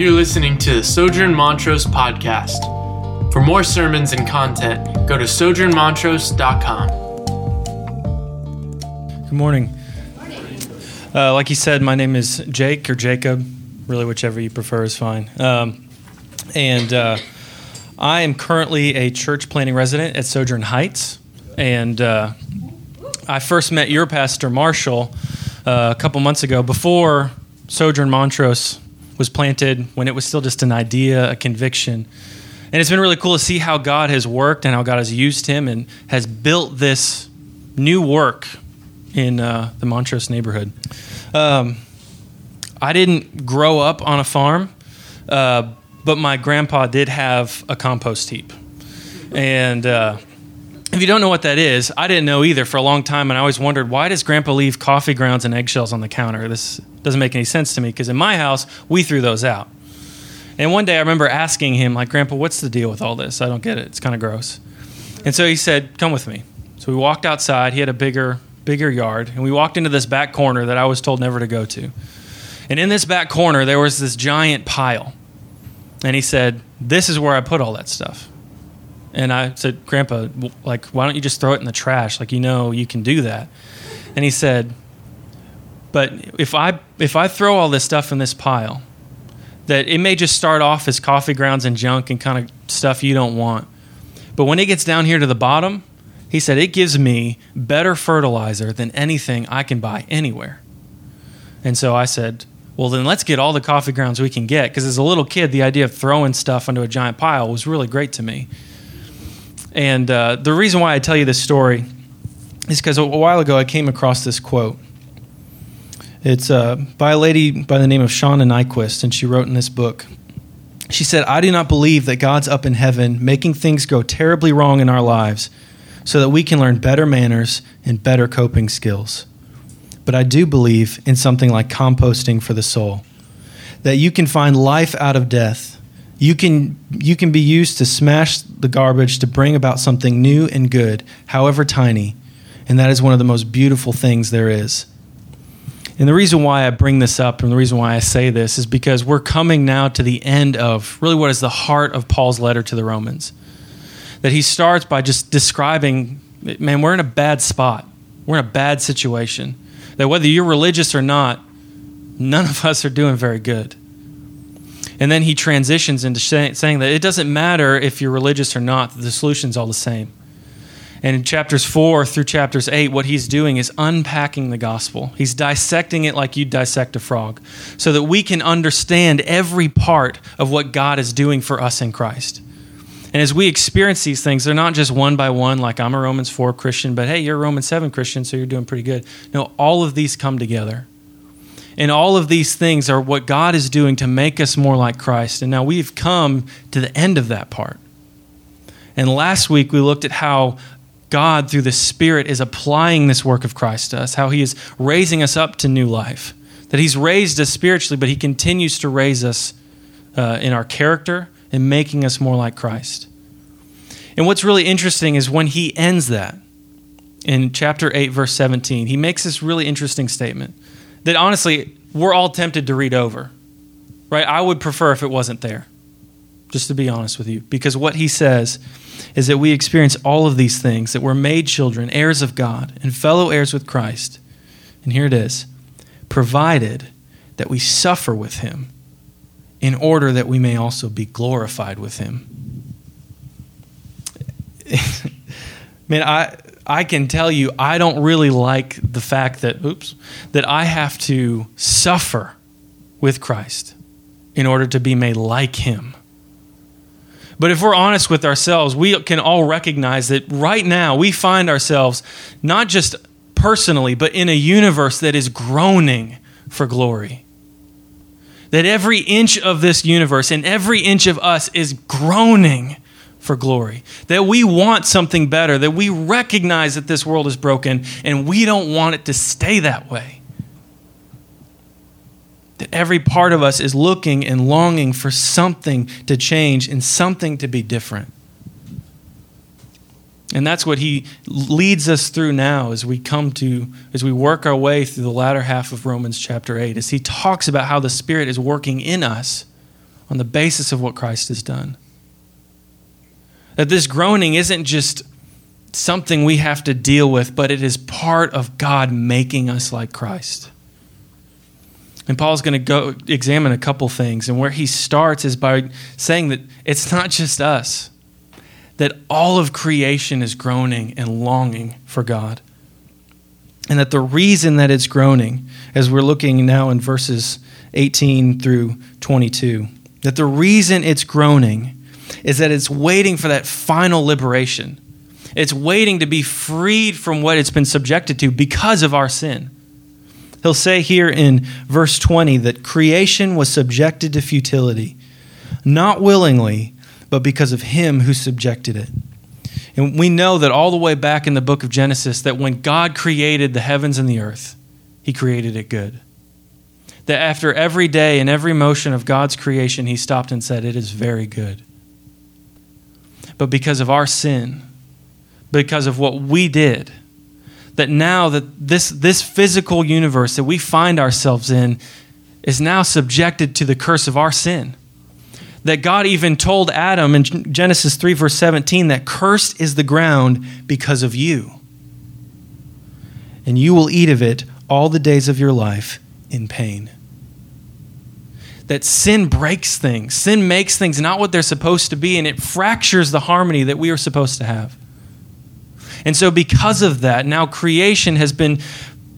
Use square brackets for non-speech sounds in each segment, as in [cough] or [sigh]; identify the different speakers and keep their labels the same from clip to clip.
Speaker 1: You're listening to the Sojourn Montrose podcast. For more sermons and content, go to sojournmontrose.com.
Speaker 2: Good morning. Uh, like you said, my name is Jake or Jacob, really, whichever you prefer is fine. Um, and uh, I am currently a church planting resident at Sojourn Heights. And uh, I first met your pastor, Marshall, uh, a couple months ago before Sojourn Montrose was planted, when it was still just an idea, a conviction. And it's been really cool to see how God has worked and how God has used him and has built this new work in uh, the Montrose neighborhood. Um, I didn't grow up on a farm, uh, but my grandpa did have a compost heap. And uh, if you don't know what that is, I didn't know either for a long time, and I always wondered why does Grandpa leave coffee grounds and eggshells on the counter? This doesn't make any sense to me because in my house we threw those out. And one day I remember asking him, like, Grandpa, what's the deal with all this? I don't get it. It's kind of gross. And so he said, Come with me. So we walked outside. He had a bigger, bigger yard, and we walked into this back corner that I was told never to go to. And in this back corner, there was this giant pile. And he said, This is where I put all that stuff. And I said, Grandpa, like, why don't you just throw it in the trash? Like, you know, you can do that. And he said, But if I if I throw all this stuff in this pile, that it may just start off as coffee grounds and junk and kind of stuff you don't want. But when it gets down here to the bottom, he said it gives me better fertilizer than anything I can buy anywhere. And so I said, well, then let's get all the coffee grounds we can get. Because as a little kid, the idea of throwing stuff into a giant pile was really great to me. And uh, the reason why I tell you this story is because a while ago I came across this quote. It's uh, by a lady by the name of Shauna Niequist, and she wrote in this book. She said, I do not believe that God's up in heaven making things go terribly wrong in our lives so that we can learn better manners and better coping skills. But I do believe in something like composting for the soul, that you can find life out of death. You can, you can be used to smash the garbage to bring about something new and good, however tiny. And that is one of the most beautiful things there is. And the reason why I bring this up and the reason why I say this is because we're coming now to the end of really what is the heart of Paul's letter to the Romans. That he starts by just describing, man, we're in a bad spot. We're in a bad situation. That whether you're religious or not, none of us are doing very good. And then he transitions into saying that it doesn't matter if you're religious or not, the solution's all the same. And in chapters four through chapters eight, what he's doing is unpacking the gospel. He's dissecting it like you'd dissect a frog so that we can understand every part of what God is doing for us in Christ. And as we experience these things, they're not just one by one, like I'm a Romans 4 Christian, but hey, you're a Romans 7 Christian, so you're doing pretty good. No, all of these come together. And all of these things are what God is doing to make us more like Christ. And now we've come to the end of that part. And last week we looked at how God, through the Spirit, is applying this work of Christ to us, how He is raising us up to new life. That He's raised us spiritually, but He continues to raise us uh, in our character and making us more like Christ. And what's really interesting is when He ends that in chapter 8, verse 17, He makes this really interesting statement that honestly, we're all tempted to read over. Right? I would prefer if it wasn't there, just to be honest with you, because what He says is that we experience all of these things, that we're made children, heirs of God, and fellow heirs with Christ. And here it is provided that we suffer with him in order that we may also be glorified with him. [laughs] Man, I I can tell you I don't really like the fact that oops that I have to suffer with Christ in order to be made like him. But if we're honest with ourselves, we can all recognize that right now we find ourselves not just personally, but in a universe that is groaning for glory. That every inch of this universe and every inch of us is groaning for glory. That we want something better, that we recognize that this world is broken and we don't want it to stay that way that every part of us is looking and longing for something to change and something to be different. And that's what he leads us through now as we come to, as we work our way through the latter half of Romans chapter 8, as he talks about how the Spirit is working in us on the basis of what Christ has done. That this groaning isn't just something we have to deal with, but it is part of God making us like Christ. And Paul's going to go examine a couple things. And where he starts is by saying that it's not just us, that all of creation is groaning and longing for God. And that the reason that it's groaning, as we're looking now in verses 18 through 22, that the reason it's groaning is that it's waiting for that final liberation. It's waiting to be freed from what it's been subjected to because of our sin. He'll say here in verse 20 that creation was subjected to futility, not willingly, but because of him who subjected it. And we know that all the way back in the book of Genesis, that when God created the heavens and the earth, he created it good. That after every day and every motion of God's creation, he stopped and said, It is very good. But because of our sin, because of what we did, that now that this, this physical universe that we find ourselves in is now subjected to the curse of our sin. That God even told Adam in Genesis 3, verse 17, that cursed is the ground because of you. And you will eat of it all the days of your life in pain. That sin breaks things, sin makes things not what they're supposed to be, and it fractures the harmony that we are supposed to have. And so, because of that, now creation has been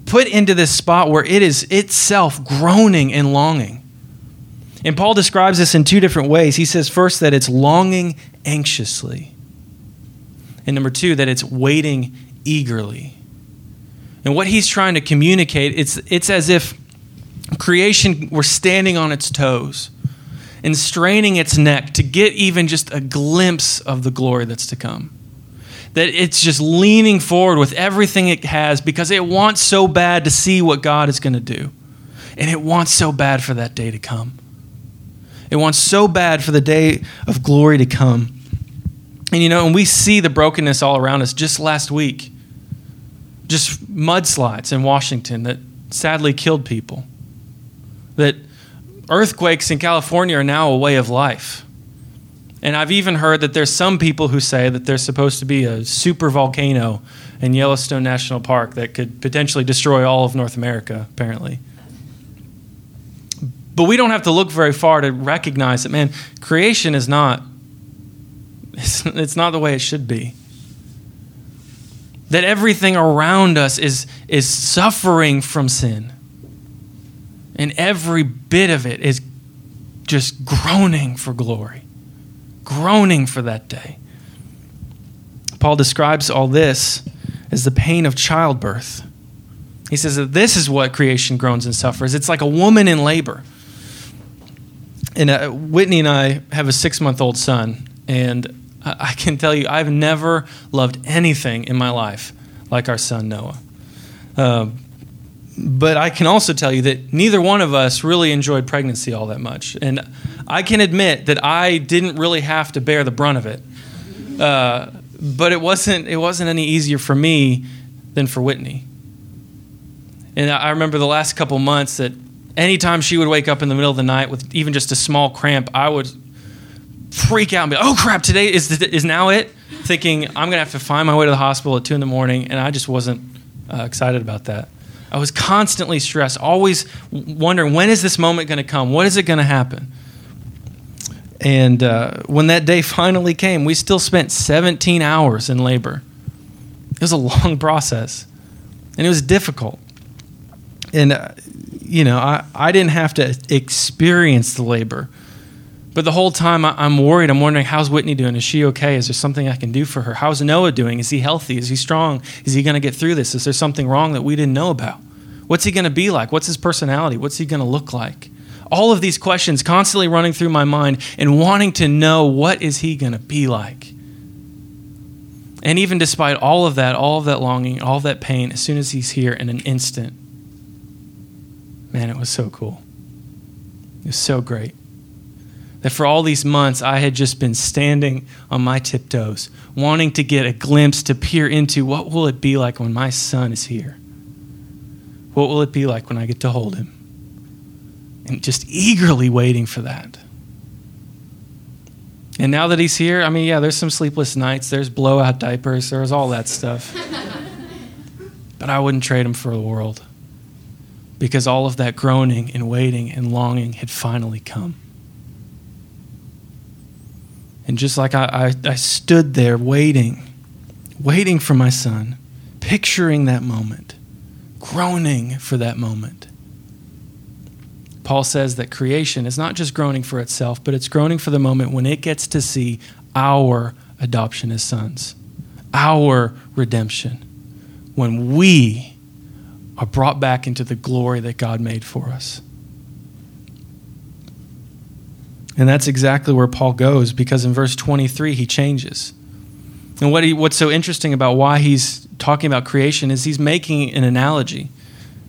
Speaker 2: put into this spot where it is itself groaning and longing. And Paul describes this in two different ways. He says, first, that it's longing anxiously, and number two, that it's waiting eagerly. And what he's trying to communicate, it's, it's as if creation were standing on its toes and straining its neck to get even just a glimpse of the glory that's to come that it's just leaning forward with everything it has because it wants so bad to see what God is going to do. And it wants so bad for that day to come. It wants so bad for the day of glory to come. And you know, and we see the brokenness all around us just last week. Just mudslides in Washington that sadly killed people. That earthquakes in California are now a way of life. And I've even heard that there's some people who say that there's supposed to be a super volcano in Yellowstone National Park that could potentially destroy all of North America, apparently. But we don't have to look very far to recognize that, man, creation is not, it's, it's not the way it should be. That everything around us is, is suffering from sin. And every bit of it is just groaning for glory groaning for that day. Paul describes all this as the pain of childbirth. He says that this is what creation groans and suffers. It's like a woman in labor. And uh, Whitney and I have a six month old son, and I can tell you, I've never loved anything in my life like our son Noah. Uh, but I can also tell you that neither one of us really enjoyed pregnancy all that much. And I can admit that I didn't really have to bear the brunt of it. Uh, but it wasn't, it wasn't any easier for me than for Whitney. And I remember the last couple months that anytime she would wake up in the middle of the night with even just a small cramp, I would freak out and be like, oh crap, today is, is now it? Thinking I'm going to have to find my way to the hospital at 2 in the morning. And I just wasn't uh, excited about that. I was constantly stressed, always wondering when is this moment going to come? What is it going to happen? And uh, when that day [laughs] finally came, we still spent 17 hours in labor. It was a [laughs] long process, and it was difficult. And, uh, you know, I, I didn't have to experience the labor. But the whole time I, am worried. I'm wondering, how's Whitney doing? Is she okay? Is there something I can do for her? How's Noah doing? Is he healthy? Is he strong? Is he going to get through this? Is there something wrong that we didn't know about? What's he going to be like? What's his personality? What's he going to look like? All of these questions constantly running through my mind and wanting to know what is he going to be like? And even despite all of that, all of that longing, all of that pain, as soon as he's here in an instant, man, it was so cool. It was so great that for all these months I had just been standing on my tiptoes, wanting to get a glimpse to peer into what will it be like when my son is here? What will it be like when I get to hold him? And just eagerly waiting for that. And now that he's here, I mean, yeah, there's some sleepless nights, there's blowout diapers, there's all that stuff. [laughs] but I wouldn't trade him for the world because all of that groaning and waiting and longing had finally come. And just like I, I, I stood there waiting, waiting for my son, picturing that moment, groaning for that moment. Paul says that creation is not just groaning for itself, but it's groaning for the moment when it gets to see our adoption as sons, our redemption, when we are brought back into the glory that God made for us. And that's exactly where Paul goes because in verse 23 he changes. And what he, what's so interesting about why he's talking about creation is he's making an analogy.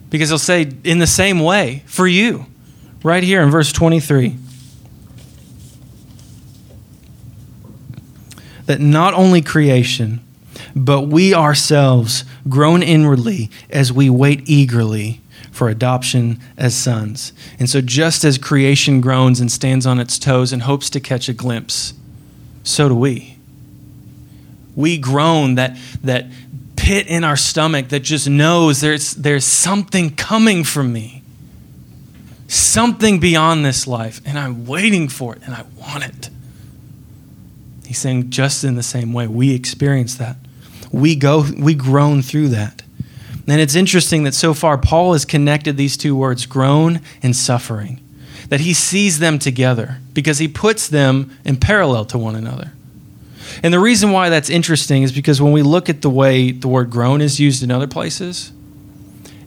Speaker 2: Because he'll say, in the same way, for you, right here in verse 23, that not only creation, but we ourselves groan inwardly as we wait eagerly for adoption as sons. And so, just as creation groans and stands on its toes and hopes to catch a glimpse, so do we. We groan that, that pit in our stomach that just knows there's, there's something coming from me, something beyond this life, and I'm waiting for it and I want it. He's saying, just in the same way, we experience that. We go, we groan through that. And it's interesting that so far Paul has connected these two words, groan and suffering, that he sees them together because he puts them in parallel to one another. And the reason why that's interesting is because when we look at the way the word groan is used in other places,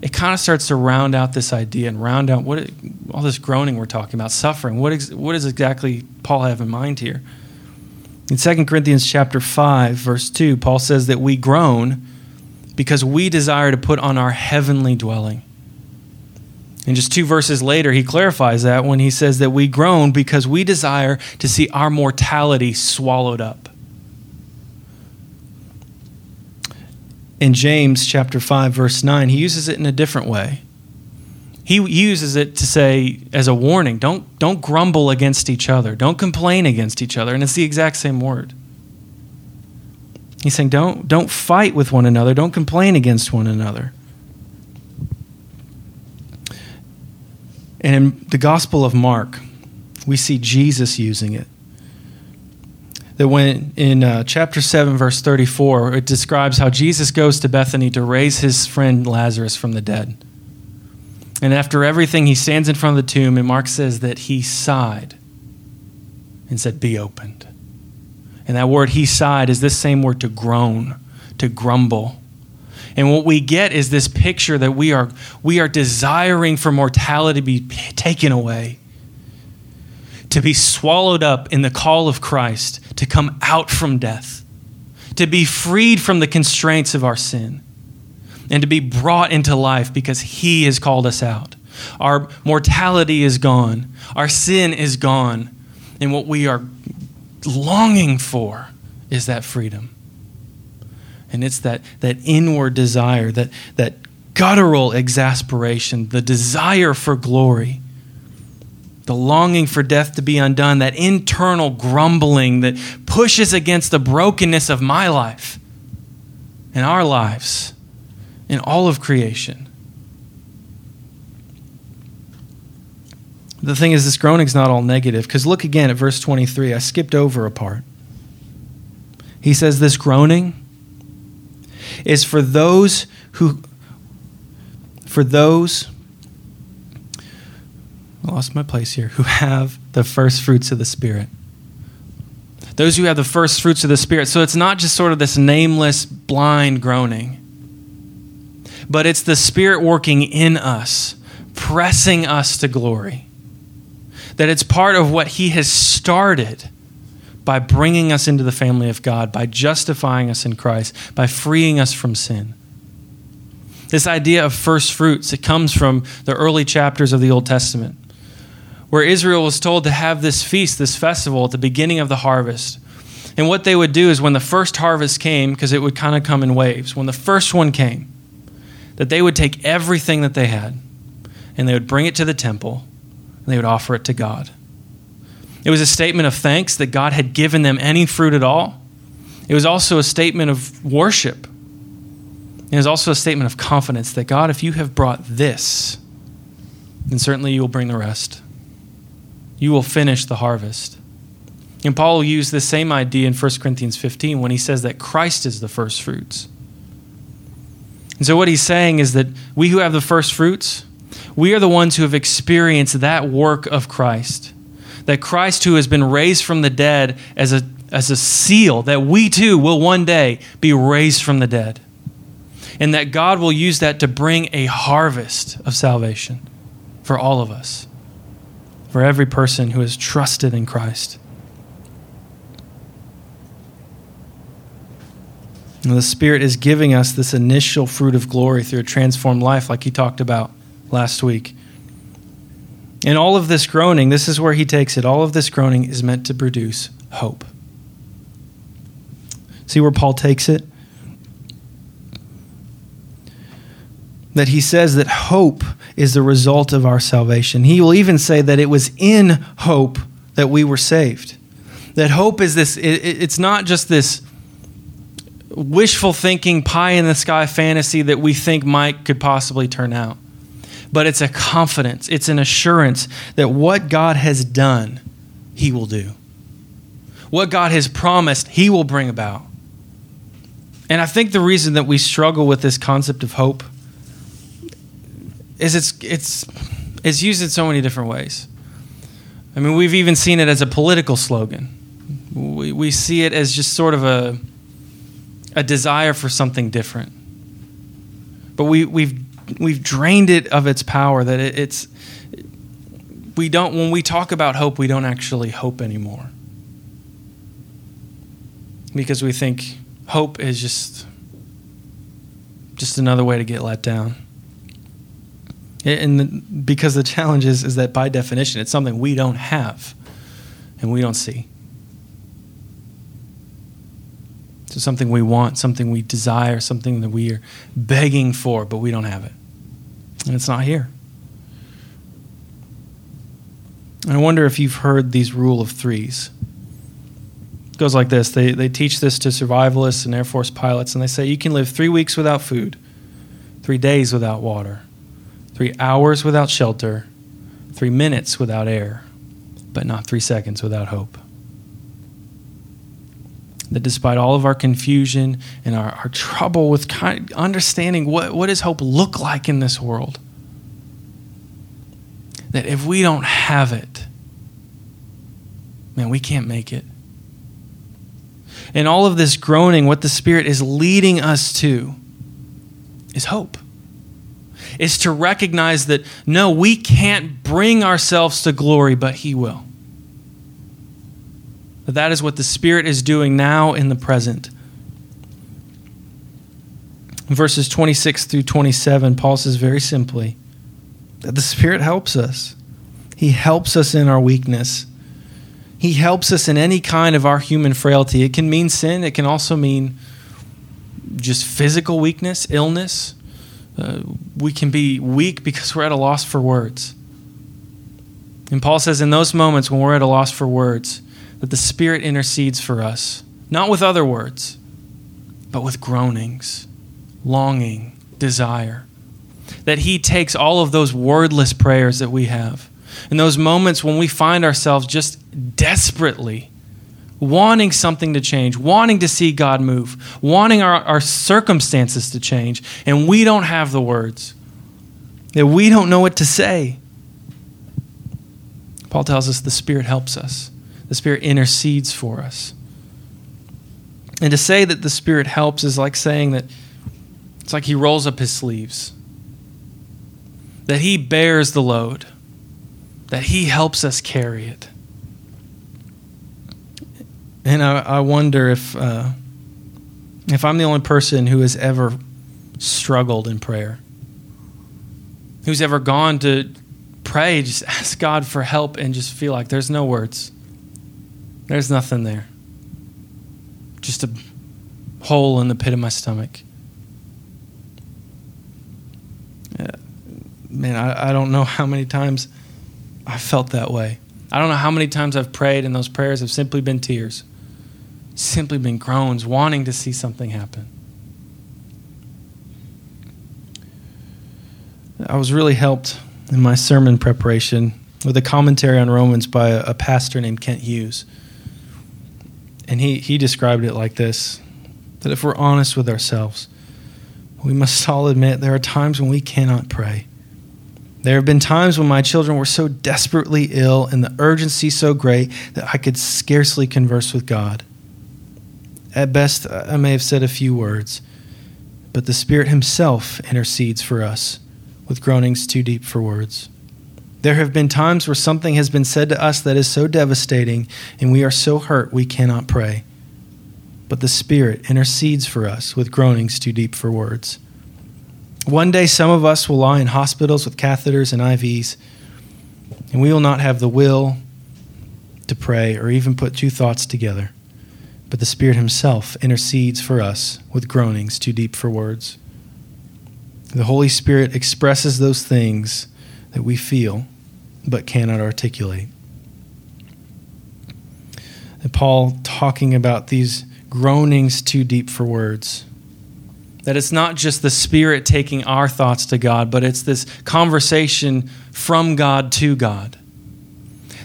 Speaker 2: it kind of starts to round out this idea and round out what all this groaning we're talking about, suffering. What, does exactly Paul have in mind here? In 2 Corinthians chapter 5, verse 2, Paul says that we groan because we desire to put on our heavenly dwelling. And just two verses later, he clarifies that when he says that we groan because we desire to see our mortality swallowed up. In James chapter 5 verse 9, he uses it in a different way. He uses it to say as a warning, don't don't grumble against each other. Don't complain against each other, and it's the exact same word. He's saying, don't, don't fight with one another, don't complain against one another. And in the Gospel of Mark, we see Jesus using it. That when in uh, chapter 7, verse 34, it describes how Jesus goes to Bethany to raise his friend Lazarus from the dead. And after everything, he stands in front of the tomb, and Mark says that he sighed and said, Be opened. And that word he sighed is this same word to groan, to grumble. And what we get is this picture that we are, we are desiring for mortality to be taken away, to be swallowed up in the call of Christ, to come out from death, to be freed from the constraints of our sin, and to be brought into life because He has called us out. Our mortality is gone, our sin is gone, and what we are longing for is that freedom. And it's that, that inward desire, that, that guttural exasperation, the desire for glory, the longing for death to be undone, that internal grumbling that pushes against the brokenness of my life and our lives in all of creation. The thing is, this groaning's not all negative, because look again at verse 23. I skipped over a part. He says, This groaning is for those who, for those, I lost my place here, who have the first fruits of the Spirit. Those who have the first fruits of the Spirit. So it's not just sort of this nameless, blind groaning, but it's the Spirit working in us, pressing us to glory that it's part of what He has started by bringing us into the family of God, by justifying us in Christ, by freeing us from sin. This idea of first fruits, it comes from the early chapters of the Old Testament, where Israel was told to have this feast, this festival at the beginning of the harvest. And what they would do is when the first harvest came, because it would kind of come in waves, when the first one came, that they would take everything that they had and they would bring it to the temple and they would offer it to God. It was a statement of thanks that God had given them any fruit at all. It was also a statement of worship. It was also a statement of confidence that God, if you have brought this, then certainly you will bring the rest. You will finish the harvest. And Paul used the same idea in 1 Corinthians 15 when he says that Christ is the first fruits. And so, what he's saying is that we who have the first fruits, we are the ones who have experienced that work of Christ. That Christ, who has been raised from the dead as a, as a seal, that we too will one day be raised from the dead. And that God will use that to bring a harvest of salvation for all of us, for every person who has trusted in Christ. And the Spirit is giving us this initial fruit of glory through a transformed life, like he talked about last week. And all of this groaning, this is where he takes it. All of this groaning is meant to produce hope. See where Paul takes it? That he says that hope is the result of our salvation. He will even say that it was in hope that we were saved. That hope is this, it's not just this wishful thinking, pie in the sky fantasy that we think might could possibly turn out. But it's a confidence, it's an assurance that what God has done, He will do. What God has promised, He will bring about. And I think the reason that we struggle with this concept of hope is it's it's it's used in so many different ways. I mean, we've even seen it as a political slogan. We, we see it as just sort of a a desire for something different. But we, we've, we've drained it of its power, that it, it's, we don't, when we talk about hope, we don't actually hope anymore. Because we think hope is just, just another way to get let down. And the, because the challenge is, is that by definition, it's something we don't have and we don't see. So something we want, something we desire, something that we are begging for, but we don't have it. And it's not here. I wonder if you've heard these rule of threes. It goes like this they, they teach this to survivalists and Air Force pilots, and they say you can live three weeks without food, three days without water, three hours without shelter, three minutes without air, but not three seconds without hope that despite all of our confusion and our, our trouble with kind understanding what, what does hope look like in this world, that if we don't have it, man, we can't make it. And all of this groaning, what the Spirit is leading us to is hope. Is to recognize that no, we can't bring ourselves to glory, but He will. That that is what the Spirit is doing now in the present. Verses 26 through 27, Paul says very simply that the Spirit helps us. He helps us in our weakness. He helps us in any kind of our human frailty. It can mean sin, it can also mean just physical weakness, illness. Uh, we can be weak because we're at a loss for words. And Paul says, in those moments when we're at a loss for words, that the Spirit intercedes for us, not with other words, but with groanings, longing, desire. That He takes all of those wordless prayers that we have, in those moments when we find ourselves just desperately wanting something to change, wanting to see God move, wanting our, our circumstances to change, and we don't have the words, that we don't know what to say. Paul tells us the Spirit helps us the Spirit intercedes for us. And to say that the Spirit helps is like saying that it's like He rolls up His sleeves, that He bears the load, that He helps us carry it. And I, I wonder if, uh, if I'm the only person who has ever struggled in prayer, who's ever gone to pray, just [laughs] ask God for help, and just feel like there's no words. There's nothing there. Just a hole in the pit of my stomach. Yeah. Man, I, I don't know how many times I felt that way. I don't know how many times I've prayed, and those prayers have simply been tears, simply been groans, wanting to see something happen. I was really helped in my sermon preparation with a commentary on Romans by a, a pastor named Kent Hughes. And he, he described it like this that if we're honest with ourselves, we must all admit there are times when we cannot pray. There have been times when my children were so desperately ill and the urgency so great that I could scarcely converse with God. At best, I may have said a few words, but the Spirit Himself intercedes for us with groanings too deep for words. There have been times where something has been said to us that is so devastating and we are so hurt we cannot pray. But the Spirit intercedes for us with groanings too deep for words. One day, some of us will lie in hospitals with catheters and IVs, and we will not have the will to pray or even put two thoughts together. But the Spirit Himself intercedes for us with groanings too deep for words. The Holy Spirit expresses those things that we feel but cannot articulate. And Paul talking about these groanings too deep for words. That it's not just the Spirit taking our thoughts to God, but it's this conversation from God to God.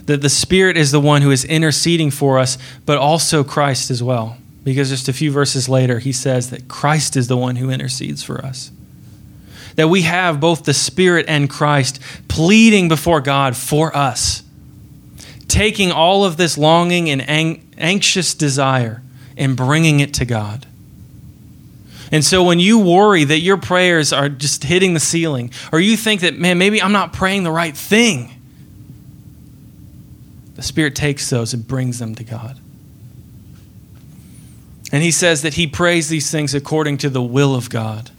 Speaker 2: That the Spirit is the one who is interceding for us, but also Christ as well. Because just a few verses later, he says that Christ is the one who intercedes for us that we have both the Spirit and Christ pleading before God for us, taking all of this longing and ang- anxious desire and bringing it to God. And so when you worry that your prayers are just hitting the ceiling, or you think that, man, maybe I'm not praying the right thing, the Spirit takes those and brings them to God. And he says that he prays these things according to the will of God.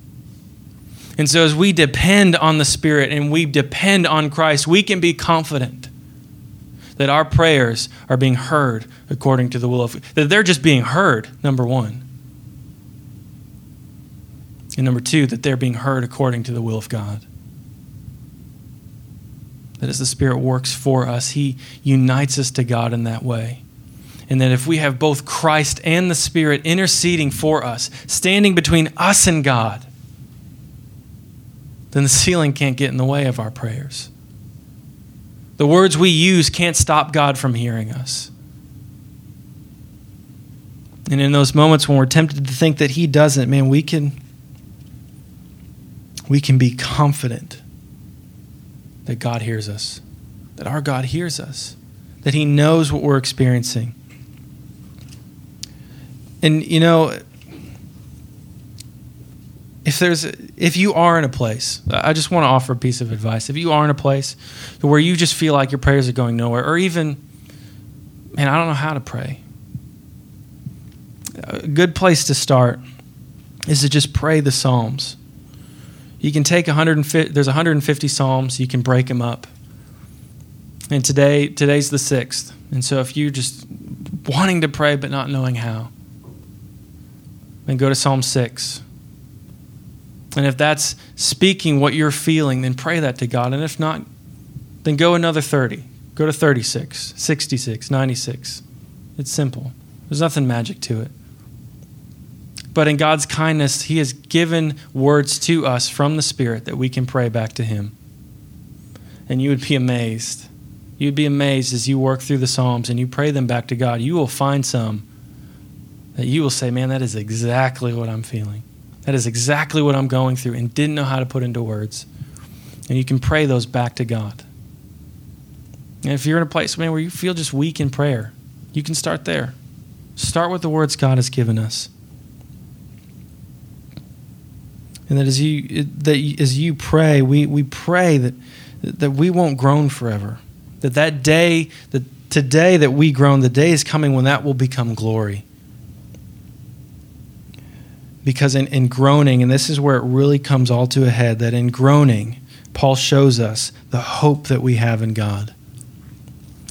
Speaker 2: And so, as we depend on the Spirit and we depend on Christ, we can be confident that our prayers are being heard according to the will of that they're just being heard, number one. And number two, that they're being heard according to the will of God. That as the Spirit works for us, He unites us to God in that way. And that if we have both Christ and the Spirit interceding for us, standing between us and God, then the ceiling can't get in the way of our prayers. The words we use can't stop God from hearing us. And in those moments when we're tempted to think that He doesn't, man, we can, we can be confident that God hears us, that our God hears us, that He knows what we're experiencing. And, you know, if there's if you are in a place i just want to offer a piece of advice. If you are in a place where you just feel like your prayers are going nowhere or even man i don't know how to pray. A good place to start is to just pray the psalms. You can take 150 there's 150 psalms you can break them up. And today today's the sixth. And so if you're just wanting to pray but not knowing how then go to psalm 6 and if that's speaking what you're feeling, then pray that to God. And if not, then go another 30. Go to 36, 66, 96. It's simple, there's nothing magic to it. But in God's kindness, He has given words to us from the Spirit that we can pray back to Him. And you would be amazed. You'd be amazed as you work through the Psalms and you pray them back to God. You will find some that you will say, Man, that is exactly what I'm feeling. That is exactly what I'm going through and didn't know how to put into words. And you can pray those back to God. And if you're in a place, man, where you feel just weak in prayer, you can start there. Start with the words God has given us. And that as you that as you pray, we, we pray that that we won't groan forever. That that day, that today that we groan, the day is coming when that will become glory because in, in groaning, and this is where it really comes all to a head, that in groaning, Paul shows us the hope that we have in God.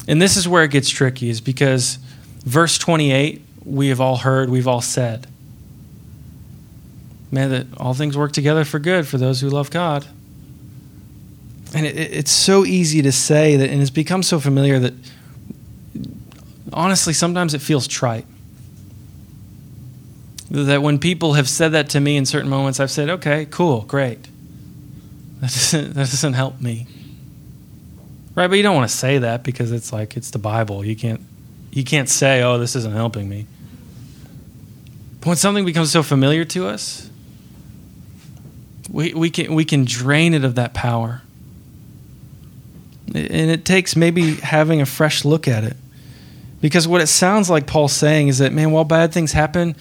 Speaker 2: And this is where it gets tricky, is because verse 28, we have all heard, we've all said. Man, that all things work together for good for those who love God. And it, it's so easy to say that, and it's become so familiar that honestly, sometimes it feels trite. That when people have said that to me in certain moments, I've said, okay, cool, great. That doesn't, that doesn't help me. Right? But you don't want to say that because it's like, it's the Bible. You can't, you can't say, oh, this isn't helping me. But when something becomes so familiar to us, we, we, can, we can drain it of that power. And it takes maybe having a fresh look at it. Because what it sounds like Paul's saying is that, man, while bad things happen,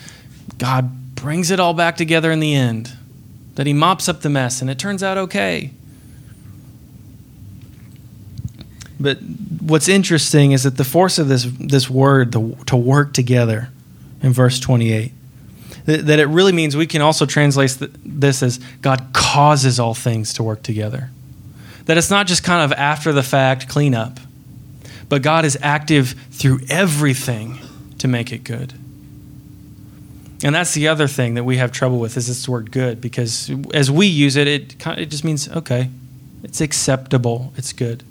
Speaker 2: God brings it all back together in the end. That he mops up the mess and it turns out okay. But what's interesting is that the force of this, this word, the, to work together, in verse 28, that, that it really means we can also translate this as God causes all things to work together. That it's not just kind of after the fact cleanup, but God is active through everything to make it good. And that's the other thing that we have trouble with is this word good because as we use it, it, it just means, okay, it's acceptable, it's good.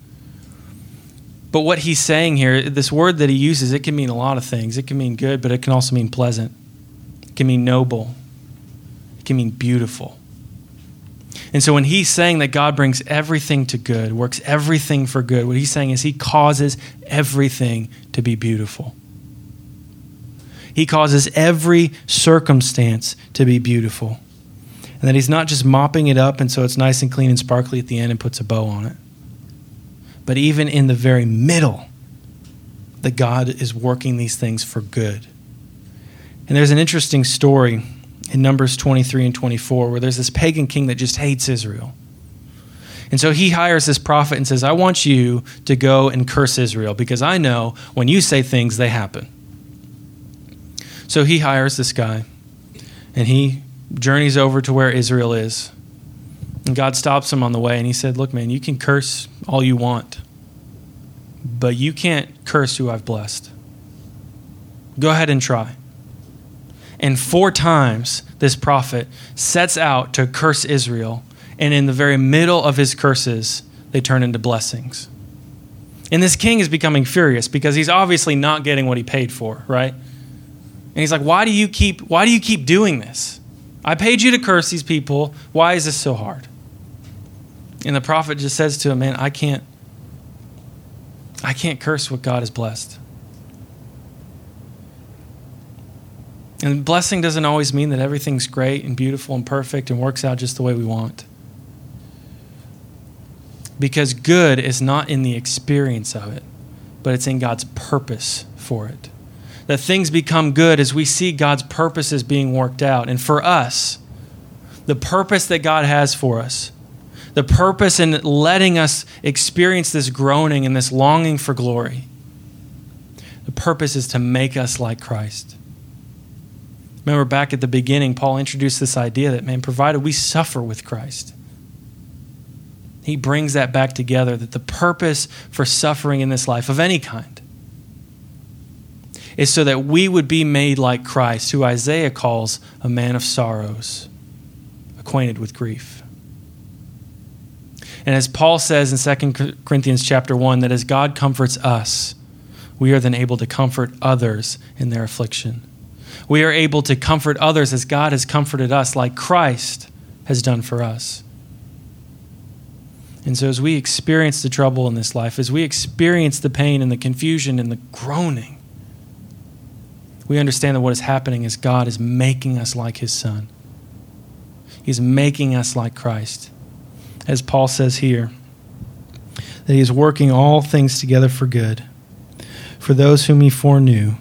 Speaker 2: But what he's saying here, this word that he uses, it can mean a lot of things. It can mean good, but it can also mean pleasant. It can mean noble. It can mean beautiful. And so when he's saying that God brings everything to good, works everything for good, what he's saying is he causes everything to be beautiful. He causes every circumstance to be beautiful. And that he's not just mopping it up and so it's nice and clean and sparkly at the end and puts a bow on it. But even in the very middle, that God is working these things for good. And there's an interesting story in Numbers 23 and 24 where there's this pagan king that just hates Israel. And so he hires this prophet and says, I want you to go and curse Israel because I know when you say things, they happen. So he hires this guy and he journeys over to where Israel is. And God stops him on the way and he said, Look, man, you can curse all you want, but you can't curse who I've blessed. Go ahead and try. And four times this prophet sets out to curse Israel. And in the very middle of his curses, they turn into blessings. And this king is becoming furious because he's obviously not getting what he paid for, right? And he's like, "Why do you keep why do you keep doing this? I paid you to curse these people. Why is this so hard?" And the prophet just says to him, "Man, I can't I can't curse what God has blessed. And blessing doesn't always mean that everything's great and beautiful and perfect and works out just the way we want. Because good is not in the experience of it, but it's in God's purpose for it. That things become good as we see God's purposes being worked out. And for us, the purpose that God has for us, the purpose in letting us experience this groaning and this longing for glory, the purpose is to make us like Christ. Remember back at the beginning, Paul introduced this idea that, man, provided we suffer with Christ, he brings that back together that the purpose for suffering in this life of any kind is so that we would be made like Christ, who Isaiah calls a man of sorrows, acquainted with grief. And as Paul says in 2 Corinthians chapter 1 that as God comforts us, we are then able to comfort others in their affliction we are able to comfort others as God has comforted us, like Christ has done for us. And so, as we experience the trouble in this life, as we experience the pain and the confusion and the groaning, we understand that what is happening is God is making us like His Son. He's making us like Christ. As Paul says here, that He is working all things together for good for those whom He foreknew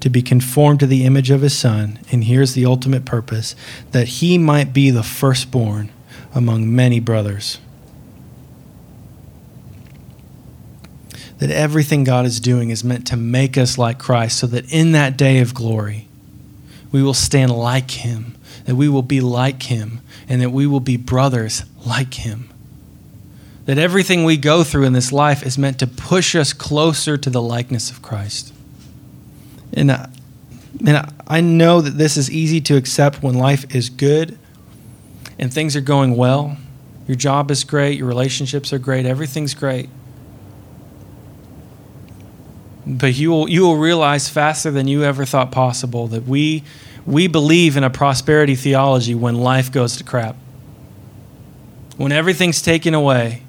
Speaker 2: to be conformed to the image of his son. And here's the ultimate purpose that he might be the firstborn among many brothers. That everything God is doing is meant to make us like Christ, so that in that day of glory, we will stand like him, that we will be like him, and that we will be brothers like him. That everything we go through in this life is meant to push us closer to the likeness of Christ. And, uh, and I know that this is easy to accept when life is good and things are going well. Your job is great, your relationships are great, everything's great. But you will, you will realize faster than you ever thought possible that we, we believe in a prosperity theology when life goes to crap. When everything's taken away,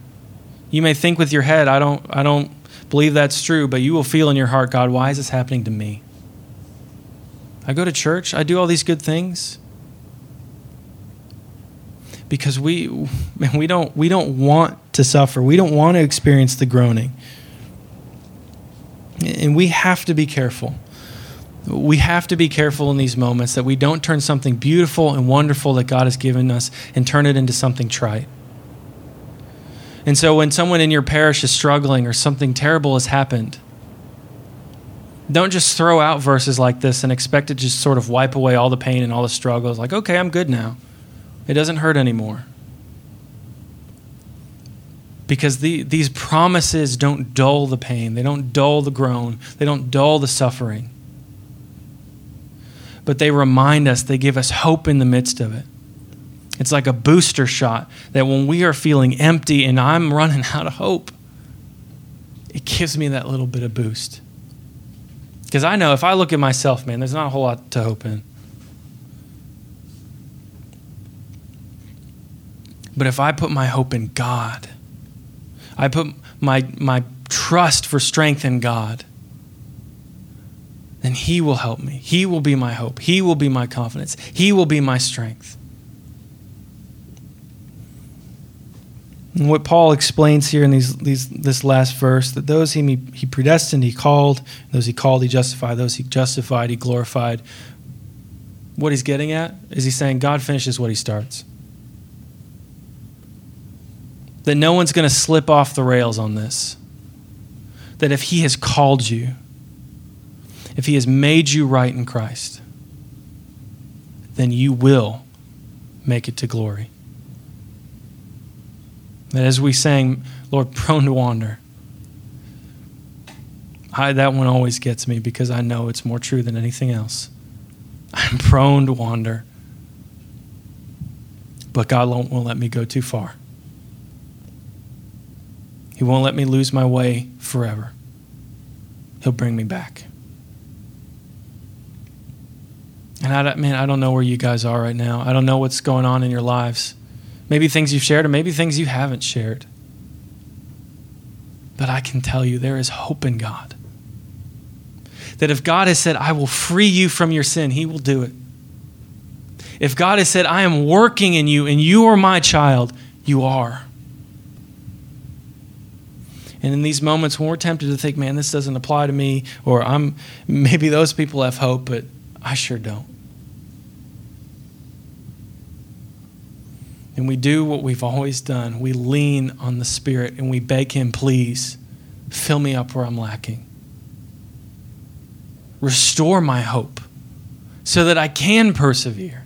Speaker 2: you may think with your head, I don't, I don't believe that's true, but you will feel in your heart, God, why is this happening to me? I go to church, I do all these good things. Because we, [laughs] man, we don't, we don't want to suffer. We don't want to experience the groaning. And we have to be careful. We have to be careful in these moments that we don't turn something beautiful and wonderful that God has given us and turn it into something trite. And so when someone in your parish is struggling or something terrible has happened, don't just throw out verses like this and expect it to just sort of wipe away all the pain and all the struggles. Like, okay, I'm good now. It doesn't hurt anymore because the, these promises don't dull the pain, they don't dull the groan, they don't dull the suffering. But they remind us, they give us hope in the midst of it. It's like a booster shot that when we are feeling empty and I'm running out of hope, it gives me that little bit of boost. Because I know if I look at myself, man, there's not a whole lot to hope in. But if I put my hope in God, I put my, my trust for strength in God, then He will help me. He will be my hope. He will be my confidence. He will be my strength. And what Paul explains here in these, these, this last verse that those he, he predestined, he called, those he called, he justified, those he justified, he glorified. What he's getting at is he's saying God finishes what he starts that no one's going to slip off the rails on this. That if He has called you, if He has made you right in Christ, then you will make it to glory. That as we sang, Lord, prone to wander, I, that one always gets me because I know it's more true than anything else. I'm [laughs] prone to wander, but God won't, won't let me go too far. He won't let me lose my way forever. He'll bring me back. And I, man, I don't know where you guys are right now. I don't know what's going on in your lives. Maybe things you've shared, or maybe things you haven't shared. But I can tell you there is hope in God. That if God has said, I will free you from your sin, He will do it. If God has said, I am working in you and you are my child, you are. And in these moments when we're tempted to think, man, this doesn't apply to me, or I'm maybe those people have hope, but I sure don't. And we do what we've always done. We lean on the Spirit and we beg Him, please, fill me up where I'm lacking. Restore my hope so that I can persevere.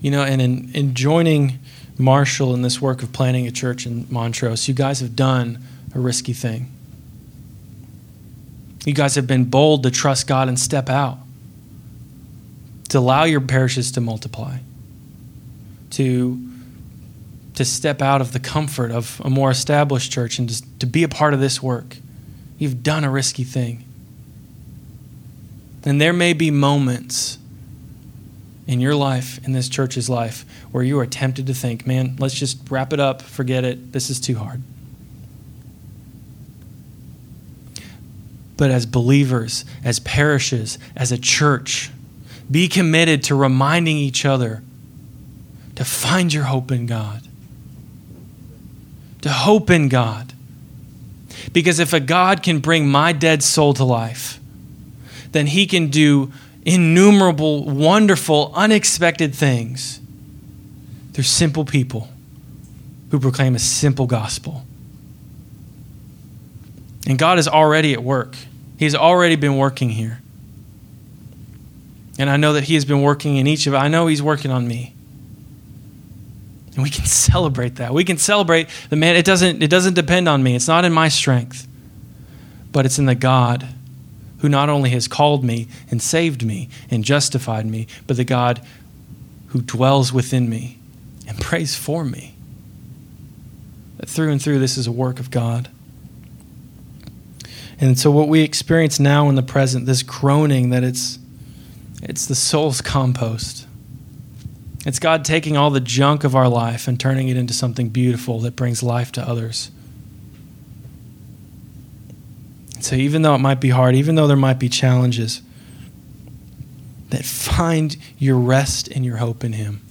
Speaker 2: You know, and in, in joining Marshall in this work of planning a church in Montrose, you guys have done a risky thing. You guys have been bold to trust God and step out, to allow your parishes to multiply, to, to step out of the comfort of a more established church and to, to be a part of this work. You've done a risky thing. And there may be moments in your life, in this church's life, where you are tempted to think, man, let's just wrap it up, forget it, this is too hard. But as believers, as parishes, as a church, be committed to reminding each other to find your hope in God. To hope in God. Because if a God can bring my dead soul to life, then he can do innumerable, wonderful, unexpected things through simple people who proclaim a simple gospel. And God is already at work. He's already been working here. And I know that He has been working in each of us. I know He's working on me. And we can celebrate that. We can celebrate the man, it doesn't, it doesn't depend on me. It's not in my strength, but it's in the God who not only has called me and saved me and justified me, but the God who dwells within me and prays for me. That through and through, this is a work of God. And so what we experience now in the present, this groaning that it's it's the soul's compost. It's God taking all the junk of our life and turning it into something beautiful that brings life to others. So even though it might be hard, even though there might be challenges, that find your rest and your hope in Him.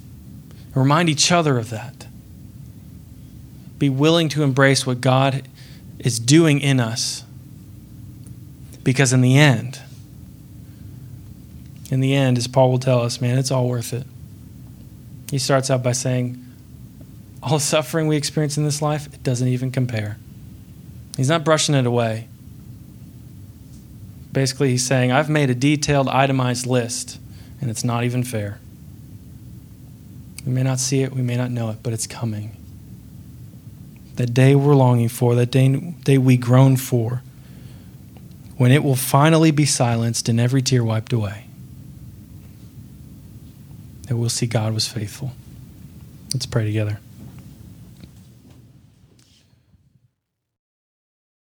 Speaker 2: Remind each other of that. Be willing to embrace what God is doing in us. Because in the end, in the end, as Paul will tell us, man, it's all worth it. He starts out by saying, all suffering we experience in this life, it doesn't even compare. He's not brushing it away. Basically, he's saying, I've made a detailed, itemized list, and it's not even fair. We may not see it, we may not know it, but it's coming. That day we're longing for, that day, day we groan for, when it will finally be silenced and every tear wiped away. That we'll see God was faithful. Let's pray together.